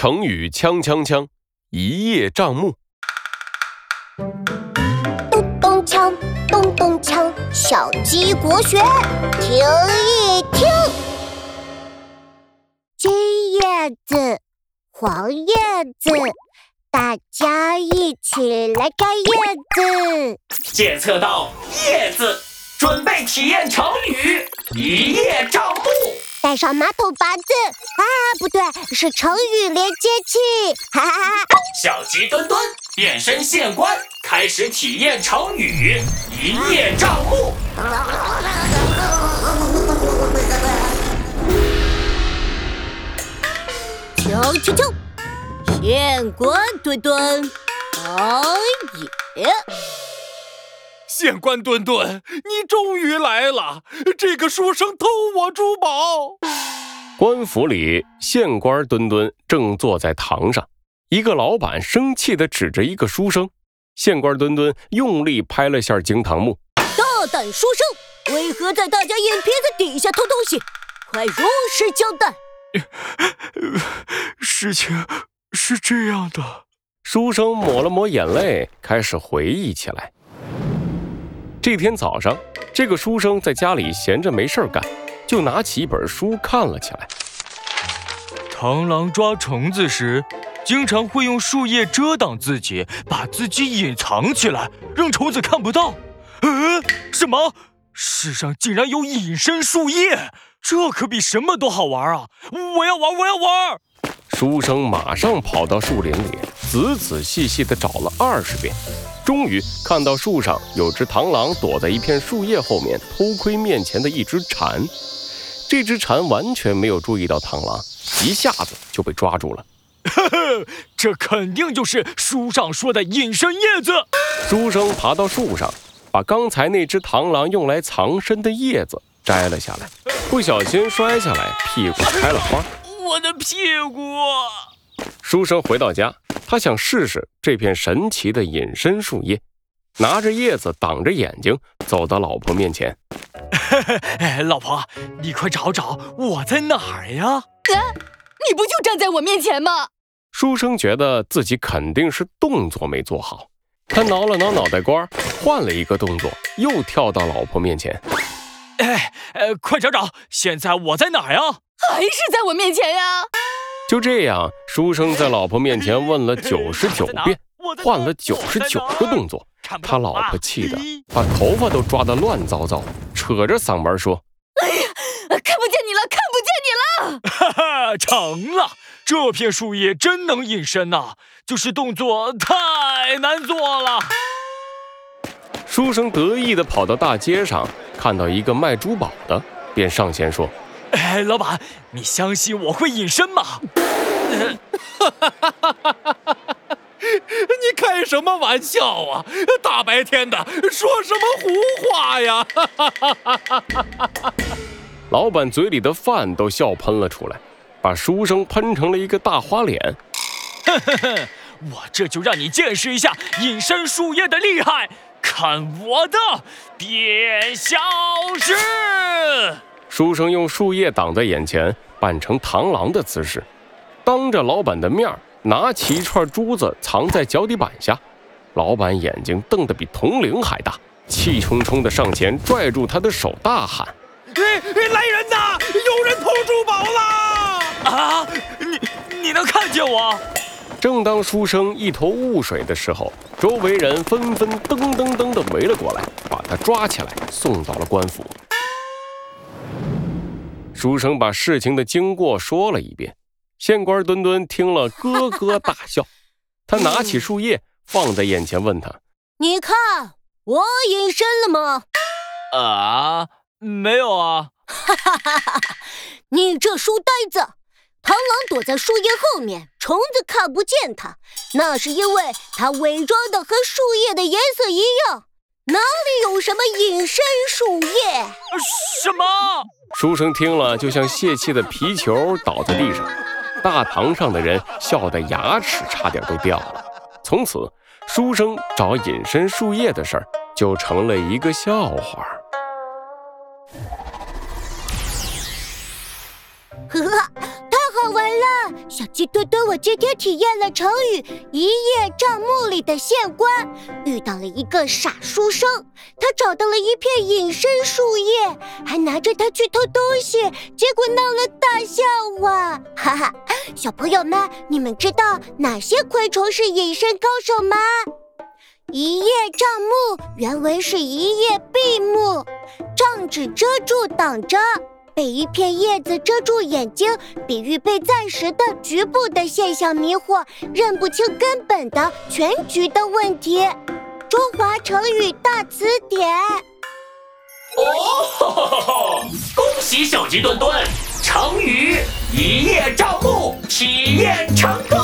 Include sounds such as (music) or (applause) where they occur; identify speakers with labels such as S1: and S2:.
S1: 成语锵锵锵，一叶障目。
S2: 咚咚锵，咚咚锵，小鸡国学听一听。金叶子，黄叶子，大家一起来看叶子。
S3: 检测到叶子，准备体验成语一叶障目。
S2: 带上马桶拔子啊，不对，是成语连接器。哈哈哈！
S3: 小鸡墩墩变身县官，开始体验成语一叶障目。
S2: 敲敲敲，县官墩墩，哦耶！
S4: 县官墩墩，你终于来了！这个书生偷我珠宝。
S1: 官府里，县官墩墩正坐在堂上，一个老板生气地指着一个书生。县官墩墩用力拍了下惊堂木：“
S2: 大胆书生，为何在大家眼皮子底下偷东西？快如实交代！” (laughs)
S4: 事情是这样的，
S1: 书生抹了抹眼泪，开始回忆起来。这天早上，这个书生在家里闲着没事干，就拿起一本书看了起来。
S4: 螳螂抓虫子时，经常会用树叶遮挡自己，把自己隐藏起来，让虫子看不到。呃，什么？世上竟然有隐身树叶？这可比什么都好玩啊！我要玩，我要玩！
S1: 书生马上跑到树林里，仔仔细细地找了二十遍。终于看到树上有只螳螂躲在一片树叶后面偷窥面前的一只蝉，这只蝉完全没有注意到螳螂，一下子就被抓住了。
S4: 呵呵，这肯定就是书上说的隐身叶子。
S1: 书生爬到树上，把刚才那只螳螂用来藏身的叶子摘了下来，不小心摔下来，屁股开了花。
S4: 我的屁股！
S1: 书生回到家。他想试试这片神奇的隐身树叶，拿着叶子挡着眼睛，走到老婆面前。(laughs)
S4: 老婆，你快找找我在哪儿呀？
S5: 啊，你不就站在我面前吗？
S1: 书生觉得自己肯定是动作没做好，他挠了挠脑袋瓜，换了一个动作，又跳到老婆面前。
S4: 哎，呃快找找，现在我在哪儿呀？
S5: 还是在我面前呀？
S1: 就这样，书生在老婆面前问了九十九 (laughs) 遍，换了九十九个动作，他老婆气得把头发都抓得乱糟糟，扯着嗓门说：“
S5: 哎呀，看不见你了，看不见你了！”
S4: 哈哈，成了，这片树叶真能隐身呐，就是动作太难做了。
S1: 书生得意地跑到大街上，看到一个卖珠宝的，便上前说。
S4: 哎，老板，你相信我会隐身吗？(laughs) 你开什么玩笑啊！大白天的说什么胡话呀！(laughs)
S1: 老板嘴里的饭都笑喷了出来，把书生喷成了一个大花脸。(laughs)
S4: 我这就让你见识一下隐身树叶的厉害，看我的变消失！
S1: 书生用树叶挡在眼前，扮成螳螂的姿势，当着老板的面拿起一串珠子藏在脚底板下。老板眼睛瞪得比铜铃还大，气冲冲地上前拽住他的手，大喊：“
S4: 来人呐！有人偷珠宝了！”啊！你你能看见我？
S1: 正当书生一头雾水的时候，周围人纷纷噔噔噔地围了过来，把他抓起来送到了官府。书生把事情的经过说了一遍，县官墩墩听了咯咯大笑。(laughs) 他拿起树叶放在眼前，问他：“
S2: 你看我隐身了吗？”“
S4: 啊，没有啊。”“哈哈哈
S2: 哈哈！你这书呆子，螳螂躲在树叶后面，虫子看不见它，那是因为它伪装的和树叶的颜色一样。哪里有什么隐身树叶？
S4: 什么？”
S1: 书生听了，就像泄气的皮球倒在地上。大堂上的人笑得牙齿差点都掉了。从此，书生找隐身树叶的事儿就成了一个笑话。
S2: 呵呵，小鸡墩墩，我今天体验了成语“一叶障目”里的县官，遇到了一个傻书生，他找到了一片隐身树叶，还拿着它去偷东西，结果闹了大笑话。(laughs) 哈哈，小朋友们，你们知道哪些昆虫是隐身高手吗？一叶障目原文是一叶闭目，障指遮住、挡着。被一片叶子遮住眼睛，比喻被暂时的、局部的现象迷惑，认不清根本的、全局的问题。中华成语大词典。
S3: 哦，(laughs) 恭喜小鸡墩墩，成语一叶障目体验成功。